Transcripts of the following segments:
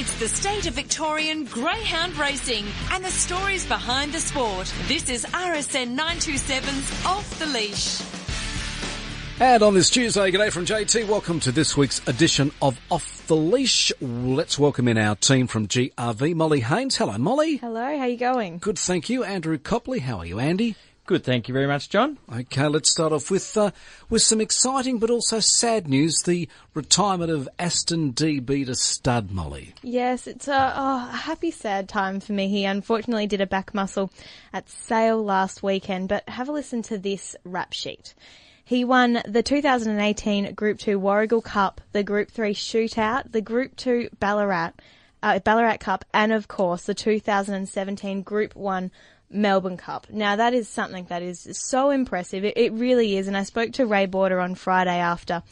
It's the state of Victorian greyhound racing and the stories behind the sport. This is RSN 927's Off the Leash. And on this Tuesday, g'day from JT. Welcome to this week's edition of Off the Leash. Let's welcome in our team from GRV, Molly Haines. Hello, Molly. Hello, how are you going? Good, thank you. Andrew Copley, how are you, Andy? Good, thank you very much, John. Okay, let's start off with uh, with some exciting but also sad news: the retirement of Aston Dee Bee to stud Molly. Yes, it's a, oh, a happy, sad time for me. He unfortunately did a back muscle at Sale last weekend, but have a listen to this rap sheet. He won the 2018 Group 2 Warragul Cup, the Group 3 Shootout, the Group 2 Ballarat, uh, Ballarat Cup, and of course the 2017 Group 1 Melbourne Cup. Now that is something that is so impressive. It, it really is. And I spoke to Ray Borda on Friday after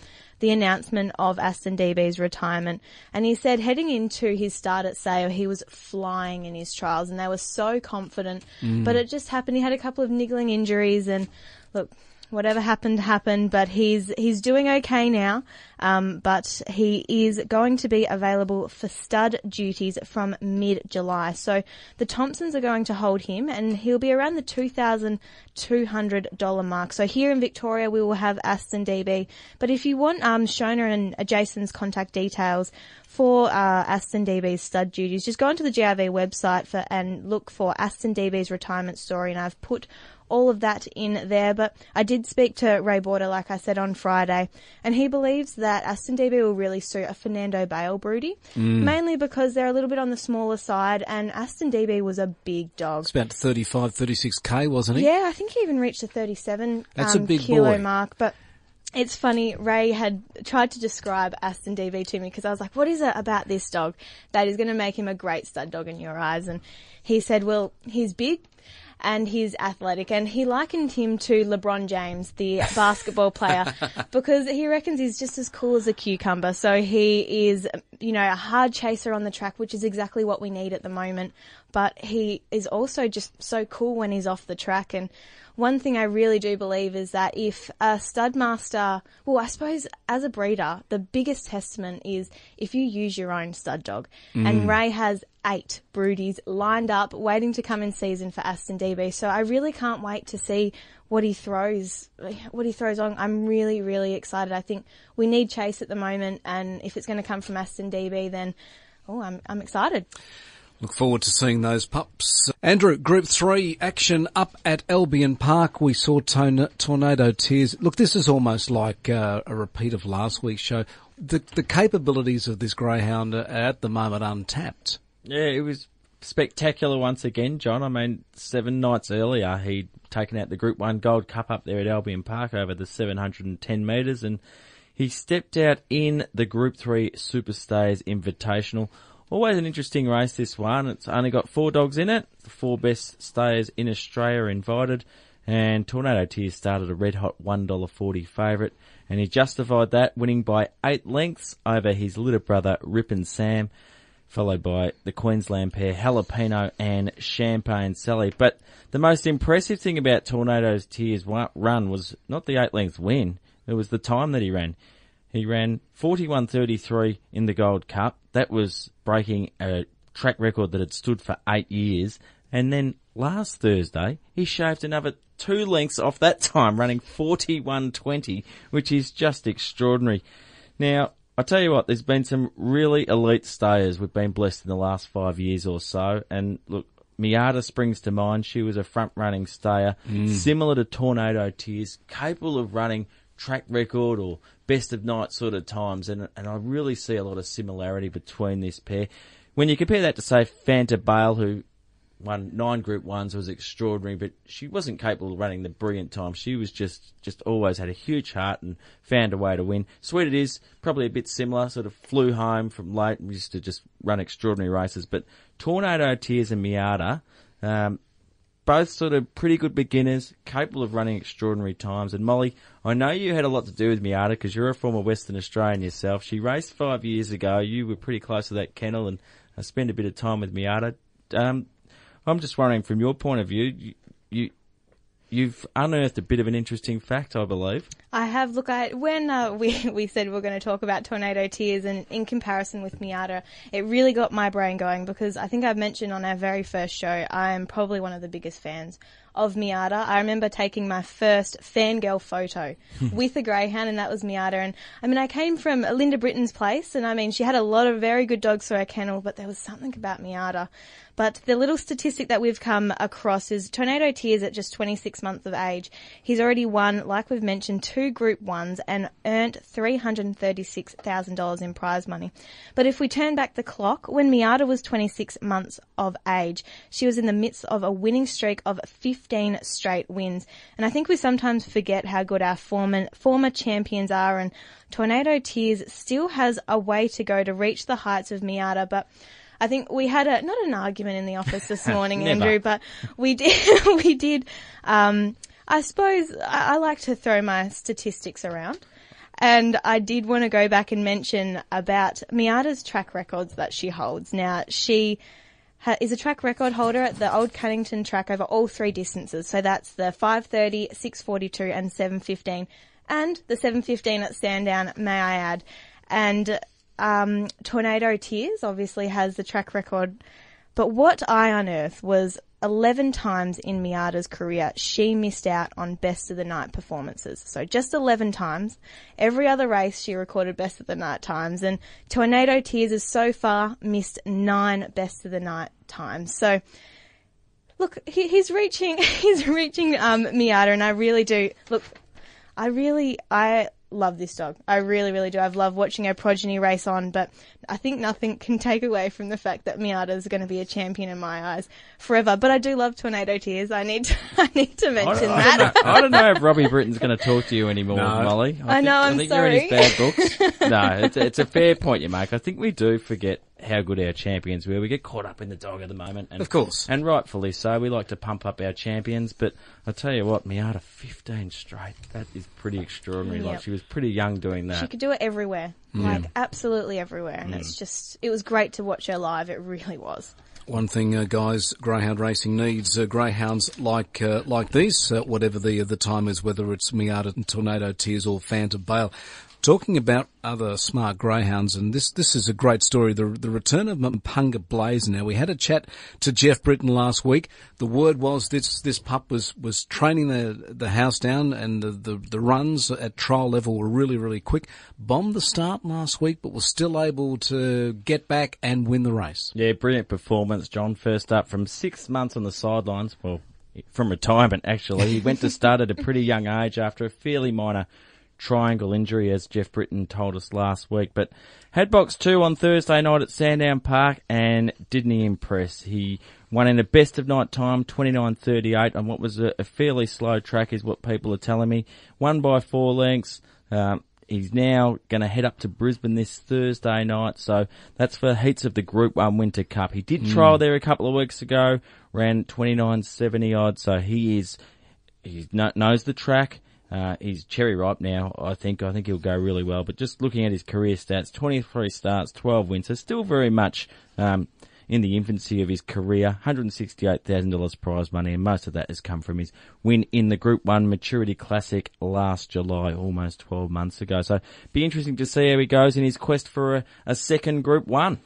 the announcement of Aston Dee Bee's retirement. And he said heading into his start at Sale, he was flying in his trials and they were so confident. Mm. But it just happened. He had a couple of niggling injuries and look, whatever happened happened, but he's he's doing okay now. Um, but he is going to be available for stud duties from mid July. So the Thompsons are going to hold him, and he'll be around the two thousand two hundred dollar mark. So here in Victoria, we will have Aston Dee Bee. But if you want um, Shona and Jason's contact details for uh, Aston Dee Bee's stud duties, just go onto the GRV website for and look for Aston Dee Bee's retirement story, and I've put all of that in there. But I did speak to Ray Borda, like I said, on Friday, and he believes that Aston Dee Bee will really suit a Fernando Bale broody, mainly because they're a little bit on the smaller side, and Aston Dee Bee was a big dog. It's about 35, 36k, wasn't he? Yeah, I think he even reached the 37 That's a um, big kilo boy. mark, but. It's funny, Ray had tried to describe Aston Dee Bee to me because I was like, what is it about this dog that is going to make him a great stud dog in your eyes? And he said, well, he's big and he's athletic and he likened him to LeBron James, the basketball player, because he reckons he's just as cool as a cucumber. So he is, you know, a hard chaser on the track, which is exactly what we need at the moment. But he is also just so cool when he's off the track and one thing I really do believe is that if a stud master, well, I suppose as a breeder, the biggest testament is if you use your own stud dog. And mm. Ray has eight broodies lined up, waiting to come in season for Aston Dee Bee. So I really can't wait to see what he throws, what he throws on. I'm really, really excited. I think we need chase at the moment, and if it's going to come from Aston Dee Bee, then oh, I'm I'm excited. Look forward to seeing those pups. Andrew, Group 3 action up at Albion Park. We saw torn- Tornado Tears. Look, this is almost like uh, a repeat of last week's show. The, the capabilities of this greyhound are at the moment untapped. Yeah, it was spectacular once again, John. I mean, seven nights earlier, he'd taken out the Group 1 Gold Cup up there at Albion Park over the 710 metres, and he stepped out in the Group 3 Superstayers Invitational. Always an interesting race, this one. It's only got four dogs in it. The four best stayers in Australia are invited. And Tornado Tears started a red hot $1.40 favourite. And he justified that, winning by eight lengths over his little brother, Rip and Sam followed by the Queensland pair Jalapeno and Champagne Sally. But the most impressive thing about Tornado's Tears run was not the eight length win, it was the time that he ran. He ran 41.33 in the Gold Cup. That was breaking a track record that had stood for eight years. And then last Thursday, he shaved another two lengths off that time, running 41.20, which is just extraordinary. Now, I tell you what, there's been some really elite stayers we've been blessed in the last five years or so. And look, Miata springs to mind. She was a front running stayer, mm. similar to Tornado Tears, capable of running track record or best of night sort of times. And, and I really see a lot of similarity between this pair. When you compare that to say Fanta Bale, who won nine Group Ones, was extraordinary, but she wasn't capable of running the brilliant time. She was just, just always had a huge heart and found a way to win. Sweet it is, probably a bit similar, sort of flew home from late and used to just run extraordinary races. But Tornado, Tears and Miata, um, both sort of pretty good beginners, capable of running extraordinary times. And Molly, I know you had a lot to do with Miata because you're a former Western Australian yourself. She raced five years ago. You were pretty close to that kennel and I spent a bit of time with Miata. Um, I'm just wondering, from your point of view, you, you you've unearthed a bit of an interesting fact, I believe. I have. Look, I when uh, we we said we are going to talk about Tornado Tears, and in comparison with Miata, it really got my brain going because I think I've mentioned on our very first show, I am probably one of the biggest fans of Miata. I remember taking my first fangirl photo with a greyhound, and that was Miata. And I mean, I came from Linda Britton's place, and I mean, she had a lot of very good dogs for her kennel, but there was something about Miata. But the little statistic that we've come across is Tornado Tears at just 26 months of age. He's already won, like we've mentioned, two Group 1s and earned $336,000 in prize money. But if we turn back the clock, when Miata was 26 months of age, she was in the midst of a winning streak of 15 straight wins. And I think we sometimes forget how good our former, former champions are and Tornado Tears still has a way to go to reach the heights of Miata, but I think we had a not an argument in the office this morning, Andrew, but we did we did. Um, I suppose I, I like to throw my statistics around. And I did want to go back and mention about Miata's track records that she holds. Now, she ha- is a track record holder at the Old Cannington track over all three distances. So that's the 530, 642 and 715. And the 715 at Sandown, may I add. And um, Tornado Tears obviously has the track record, but what I unearthed was 11 times in Miata's career she missed out on best of the night performances. So just 11 times. Every other race she recorded best of the night times and Tornado Tears has so far missed nine best of the night times. So look, he, he's reaching, he's reaching, um, Miata and I really do, look, I really, I love this dog. I really, really do. I've loved watching her progeny race on, but I think nothing can take away from the fact that Miata is going to be a champion in my eyes forever. But I do love Tornado Tears. I need to, I need to mention I, that. don't know, I don't know if Robbie Britton's going to talk to you anymore, No. Molly. I know, I I'm think you're in his sorry. bad books. no, it's, it's a fair point you make. I think we do forget how good our champions were. We get caught up in the dog at the moment. And, Of course. And rightfully so. We like to pump up our champions, but I tell you what, Miata 15 straight. That is pretty extraordinary. Like she was pretty young doing that. She could do it everywhere, like absolutely everywhere, and it's just it was great to watch her live. It really was. One thing, uh, guys, greyhound racing needs uh, greyhounds like uh, like these, uh, whatever the the time is, whether it's Miata, and Tornado, Tears, or Fanta Bale. Talking about other smart greyhounds, and this this is a great story. The the return of Mepunga Blaze. Now we had a chat to Jeff Britton last week. The word was this this pup was was training the the house down, and the the, the runs at trial level were really really quick. Bombed the start last week, but was still able to get back and win the race. Yeah, brilliant performance. John first up from six months on the sidelines. Well, from retirement actually. He went to start at a pretty young age after a fairly minor triangle injury, as Jeff Britton told us last week. But had box two on Thursday night at Sandown Park, and didn't he impress? He won in a best of night time, 29.38 on what was a, a fairly slow track, is what people are telling me. Won by four lengths. Um, He's now going to head up to Brisbane this Thursday night, so that's for heats of the Group 1 Winter Cup. He did trial there a couple of weeks ago, ran 29.70 odd, so he is, he knows the track. Uh, he's cherry ripe now, I think. I think he'll go really well. But just looking at his career stats, 23 starts, 12 wins, so still very much, um, in the infancy of his career, $168,000 prize money, and most of that has come from his win in the Group 1 Maturity Classic last July, almost 12 months ago. So, be interesting to see how he goes in his quest for a, a second Group 1.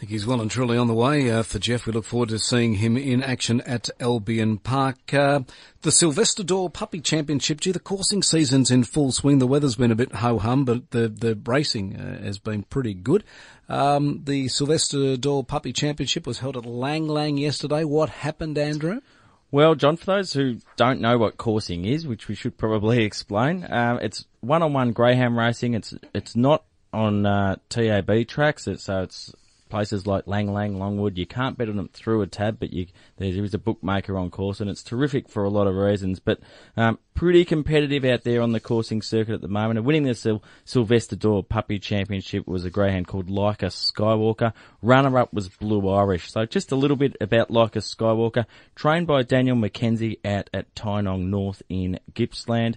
I think he's well and truly on the way uh, for Jeff. We look forward to seeing him in action at Albion Park. Uh, the Sylvester Door Puppy Championship. Gee, the coursing season's in full swing. The weather's been a bit ho-hum, but the, the racing uh, has been pretty good. Um, the Sylvester Door Puppy Championship was held at Lang Lang yesterday. What happened, Andrew? Well, John, for those who don't know what coursing is, which we should probably explain, um, it's one-on-one greyhound racing. It's it's not on uh, TAB tracks, so it's places like Lang Lang, Longwood. You can't bet on them through a tab, but you, there is a bookmaker on course, and it's terrific for a lot of reasons. But um, pretty competitive out there on the coursing circuit at the moment. And winning the Syl- Sylvester Door Puppy Championship was a greyhound called Leica Skywalker. Runner-up was Blue Irish. So just a little bit about Leica Skywalker, trained by Daniel McKenzie out at Tynong North in Gippsland.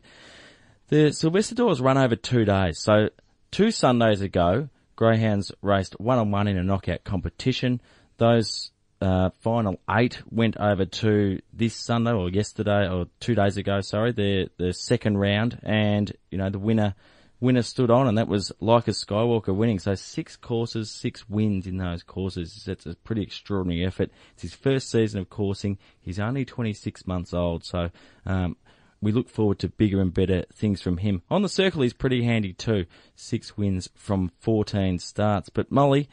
The Sylvester Doors run over two days. So two Sundays ago, Greyhounds raced one on one in a knockout competition. Those uh, final eight went over to this Sunday or yesterday or two days ago. Sorry, the the second round, and you know the winner winner stood on, and that was like a Skywalker winning. So six courses, six wins in those courses. That's a pretty extraordinary effort. It's his first season of coursing. He's only 26 months old, so um, we look forward to bigger and better things from him. On the circle, he's pretty handy too. Six wins from 14 starts. But Molly,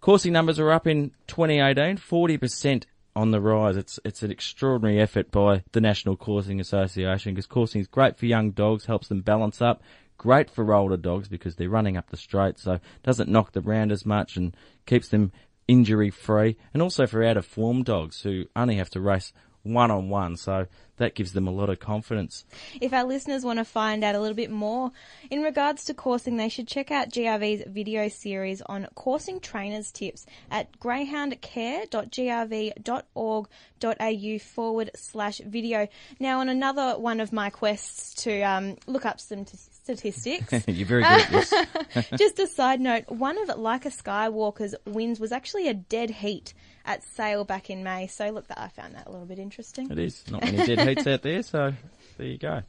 coursing numbers are up in 2018, 40% on the rise. It's it's an extraordinary effort by the National Coursing Association because coursing is great for young dogs, helps them balance up. Great for older dogs because they're running up the straight, so doesn't knock them round as much and keeps them injury free. And also for out of form dogs who only have to race one on one. So that gives them a lot of confidence. If our listeners want to find out a little bit more in regards to coursing, they should check out GRV's video series on coursing trainers tips at greyhoundcare.grv.org.au forward slash video. Now, on another one of my quests to um, look up some t- statistics. You're very good at this. Just a side note, one of Like a Skywalker's wins was actually a dead heat at Sale back in May. So look, that I found that a little bit interesting. It is. Not many dead heats out there, so there you go.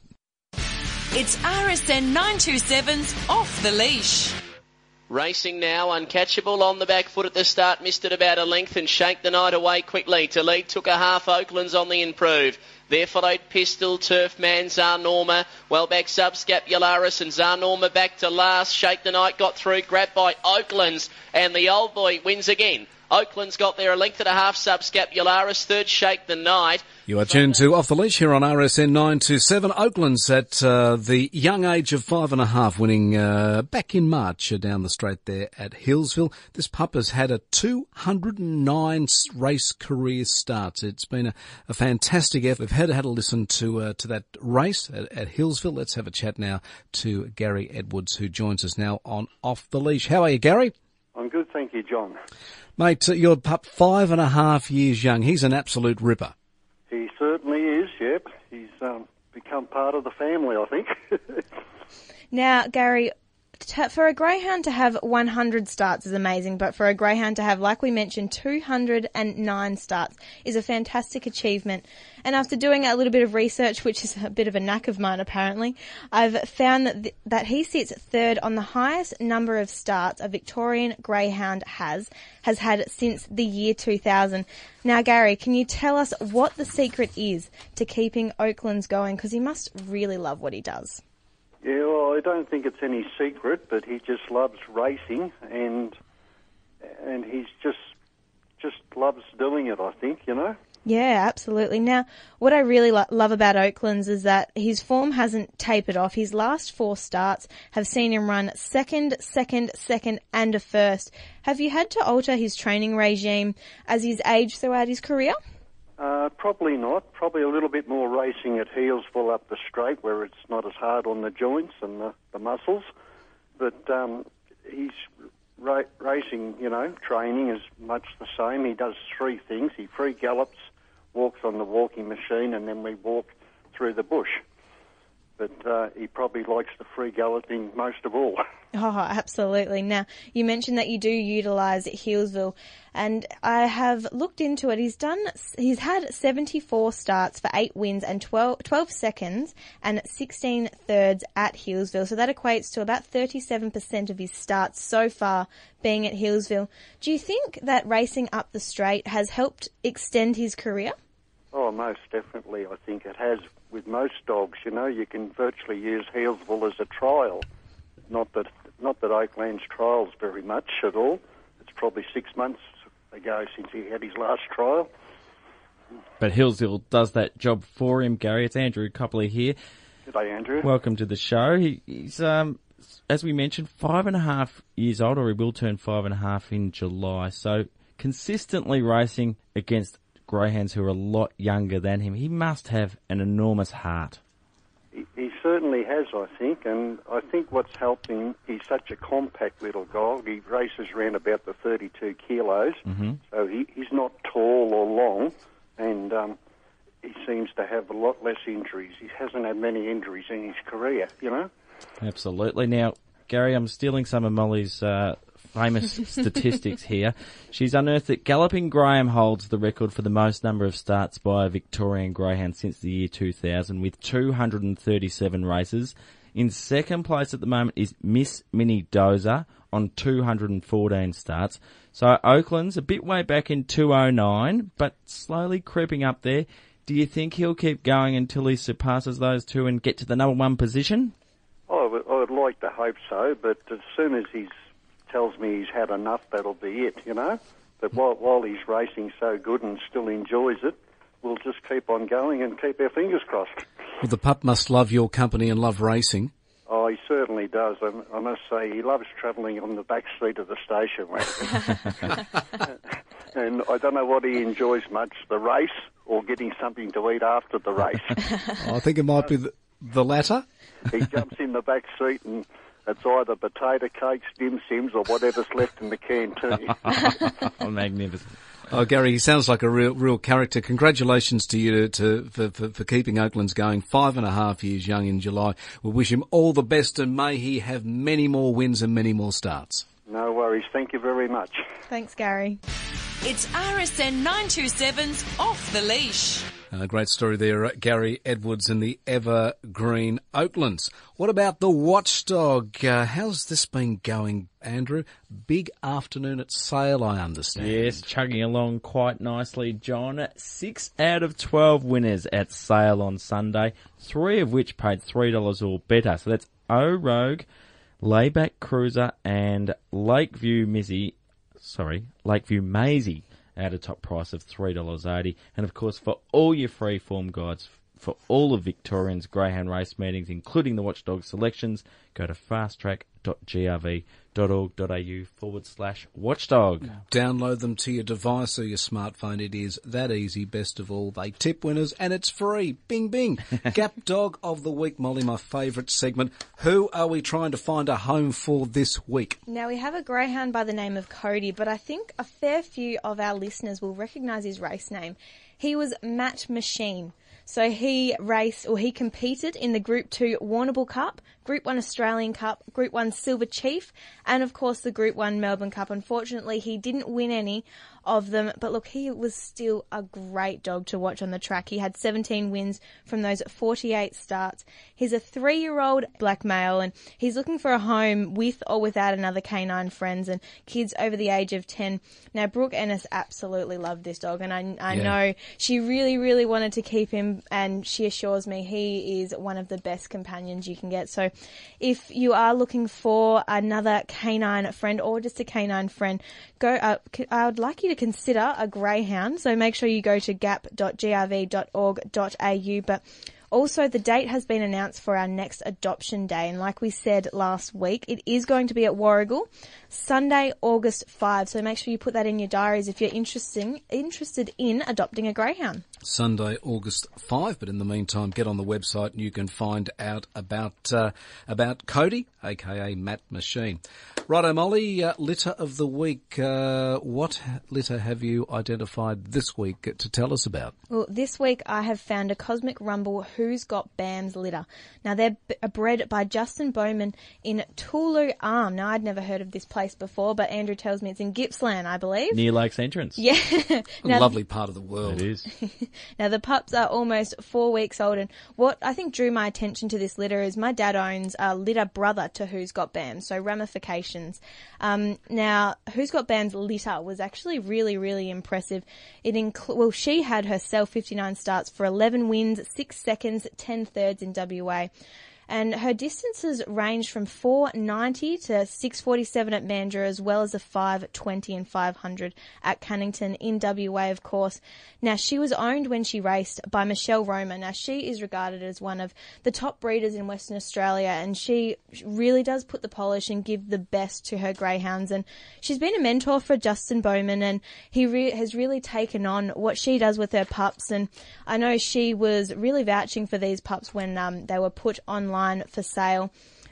It's RSN 927's Off the Leash. Racing now, uncatchable on the back foot at the start, missed it about a length and shake the night away quickly. To lead took a half Oakland's on the improve. There followed Pistol, Turf Man, Zarnorma. Well back Subscapularis and Zarnorma back to last. Shake the Night got through, grabbed by Oakland's and the old boy wins again. Oakland's got there a length and a half Subscapularis. Third Shake the Night. You are tuned to Off the Leash here on RSN 927. Oakland's at uh, the young age of five and a half, winning uh, back in March uh, down the straight there at Healesville. This pup has had a 209 race career starts. It's been a, a fantastic effort. We've had, had a listen to uh, to that race at, at Healesville. Let's have a chat now to Gary Edwards, who joins us now on Off the Leash. How are you, Gary? I'm good, thank you, John. Mate, your pup five and a half years young. He's an absolute ripper. He certainly is, yep. He's um, become part of the family, I think. Now, Gary, for a greyhound to have 100 starts is amazing, but for a greyhound to have, like we mentioned, 209 starts is a fantastic achievement. And after doing a little bit of research, which is a bit of a knack of mine apparently, I've found that th- that he sits third on the highest number of starts a Victorian greyhound has has had since the year 2000. Now, Gary, can you tell us what the secret is to keeping Oakland's going? Because he must really love what he does. Yeah, well, I don't think it's any secret, but he just loves racing, and and he's just just loves doing it. I think, you know. Yeah, absolutely. Now, what I really lo- love about Oakland's is that his form hasn't tapered off. His last four starts have seen him run second, second, second, and a first. Have you had to alter his training regime as he's aged throughout his career? Uh, probably not. Probably a little bit more racing at Healesville up the straight where it's not as hard on the joints and the, the muscles. But um, he's ra- racing, you know, training is much the same. He does three things. He free gallops, walks on the walking machine, and then we walk through the bush. But uh, he probably likes the free galloping most of all. Oh, absolutely. Now, you mentioned that you do utilise Healesville, and I have looked into it. He's done, he's had 74 starts for 8 wins and 12, 12 seconds and 16 thirds at Healesville. So that equates to about 37% of his starts so far being at Healesville. Do you think that racing up the straight has helped extend his career? Oh, most definitely. I think it has with most dogs. You know, you can virtually use Healesville as a trial. Not that not that Oakland's trials very much at all. It's probably six months ago since he had his last trial. But Healesville does that job for him, Gary. It's Andrew Copley here. G'day, Andrew. Welcome to the show. He, he's, um, as we mentioned, five and a half years old, or he will turn five and a half in July. So consistently racing against greyhounds who are a lot younger than him. He must have an enormous heart. He, he certainly has, I think, and I think what's helped him, he's such a compact little dog. He races around about the 32 kilos, Mm-hmm. so he, he's not tall or long, and um, he seems to have a lot less injuries. He hasn't had many injuries in his career, you know. Absolutely. Now, Gary, I'm stealing some of Molly's uh, famous statistics here. She's unearthed that Galloping Graham holds the record for the most number of starts by a Victorian greyhound since the year 2000 with 237 races. In second place at the moment is Miss Minnie Dozer on 214 starts. So Oakland's a bit way back in 209, but slowly creeping up there. Do you think he'll keep going until he surpasses those two and get to the number one position? Oh, I would, I would like to hope so, but as soon as he tells me he's had enough, that'll be it, you know. But while, while he's racing so good and still enjoys it, we'll just keep on going and keep our fingers crossed. Well, the pup must love your company and love racing. Oh, he certainly does. I, I must say, he loves travelling on the back seat of the station wagon. and I don't know what he enjoys much, the race or getting something to eat after the race. I think it might be the, the latter. he jumps in the back seat and it's either potato cakes, dim sims, or whatever's left in the canteen. Oh, magnificent. Oh, Gary, he sounds like a real, real character. Congratulations to you to, to for, for, for keeping Oakland's going. Five and a half years young in July. We wish him all the best and may he have many more wins and many more starts. no worries. Thank you very much. Thanks, Gary. It's RSN 927's Off the Leash. Uh, great story there, uh, Gary Edwards and the Evergreen Oaklands. What about the Watchdog? Uh, how's this been going, Andrew? Big afternoon at Sale, I understand. Yes, chugging along quite nicely, John. Six out of 12 winners at sale on Sunday, three of which paid $3 or better. So that's O Rogue, Layback Cruiser, and Lakeview Mizzy, sorry, Lakeview Maisie at a top price of $3.80. And of course, for all your free form guides for all of Victorian's Greyhound race meetings, including the Watchdog selections, go to fasttrack.grv.org.au forward slash watchdog. Download them to your device or your smartphone. It is that easy. Best of all, they tip winners and it's free. Bing, bing. Gap Dog of the Week, Molly, my favourite segment. Who are we trying to find a home for this week? Now we have a greyhound by the name of Cody, but I think a fair few of our listeners will recognise his race name. He was Matt Machine. So he raced or he competed in the Group 2 Warnable Cup, Group 1 Australian Cup, Group 1 Silver Chief, and of course the Group 1 Melbourne Cup. Unfortunately, he didn't win any of them, but look, he was still a great dog to watch on the track. He had 17 wins from those 48 starts. He's a three year old black male and he's looking for a home with or without another canine friends and kids over the age of 10. Now, Brooke Ennis absolutely loved this dog and I, I Yeah. know she really, really wanted to keep him and she assures me he is one of the best companions you can get. So if you are looking for another canine friend or just a canine friend, go, uh, I would like you to consider a greyhound. So make sure you go to gap.grv.org.au, but also, the date has been announced for our next adoption day, and like we said last week, it is going to be at Warragul, Sunday, August 5. So make sure you put that in your diaries if you're interesting, interested in adopting a greyhound. Sunday, August 5. But in the meantime, get on the website and you can find out about, uh, about Cody, aka Matt Machine. Righto, Molly, uh, litter of the week. Uh, what litter have you identified this week to tell us about? Well, this week I have found a Cosmic Rumble Who's Got Bam's litter. Now they're b- bred by Justin Bowman in Toorloo Arm. Now I'd never heard of this place before, but Andrew tells me it's in Gippsland, I believe. Near Lakes Entrance. Yeah. A now, lovely part of the world. It is. now the pups are almost four weeks old, and what I think drew my attention to this litter is my dad owns a litter brother to Who's Got Bam, so ramifications. Um, now Who's Got Bam's litter was actually really, really impressive. It inclu- well, she had herself 59 starts for 11 wins, six seconds, 10 thirds in WA. And her distances range from 490 to 647 at Mandurah, as well as a 520 and 500 at Cannington in WA, of course. Now, she was owned when she raced by Michelle Roma. Now, she is regarded as one of the top breeders in Western Australia, and she really does put the polish and give the best to her greyhounds. And she's been a mentor for Justin Bowman, and he re- has really taken on what she does with her pups. And I know she was really vouching for these pups when um, they were put online for sale.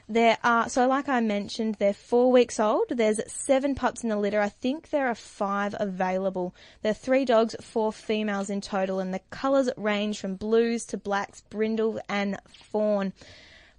There are, so like I mentioned, they're four weeks old. There's seven pups in the litter. I think there are five available. There are three dogs, four females in total, and the colours range from blues to blacks, brindle and fawn.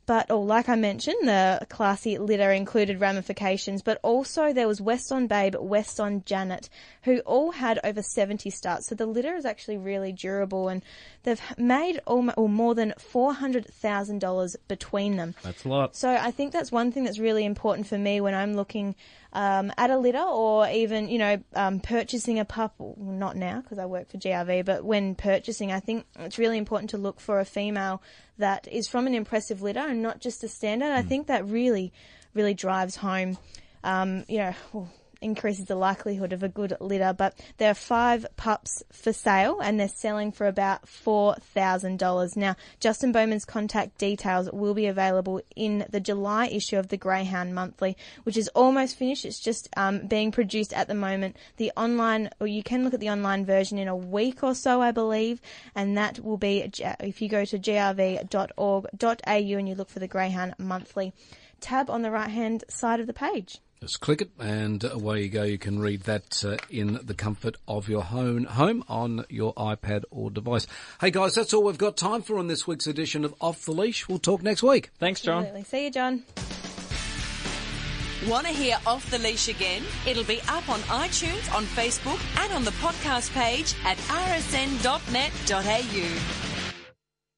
But, oh, like I mentioned, the classy litter included ramifications, but also there was West on Babe, West on Janet, who all had over 70 starts. So the litter is actually really durable and they've made almo- or more than $400,000 between them. That's a lot. So I think that's one thing that's really important for me when I'm looking um, at a litter or even, you know, um, purchasing a pup. Well, not now because I work for GRV, but when purchasing, I think it's really important to look for a female that is from an impressive litter and not just a standard. I think that really, really drives home, um, you know, well, increases the likelihood of a good litter. But there are five pups for sale and they're selling for about $4,000. Now, Justin Bowman's contact details will be available in the July issue of the Greyhound Monthly, which is almost finished. It's just um, being produced at the moment. The online, or you can look at the online version in a week or so, I believe, and that will be if you go to grv.org.au and you look for the Greyhound Monthly tab on the right hand side of the page. Just click it and away you go. You can read that uh, in the comfort of your home, home on your iPad or device. Hey guys, that's all we've got time for on this week's edition of Off the Leash. We'll talk next week. Thanks, John. Absolutely. See you, John. Want to hear Off the Leash again? It'll be up on iTunes, on Facebook, and on the podcast page at rsn.net.au.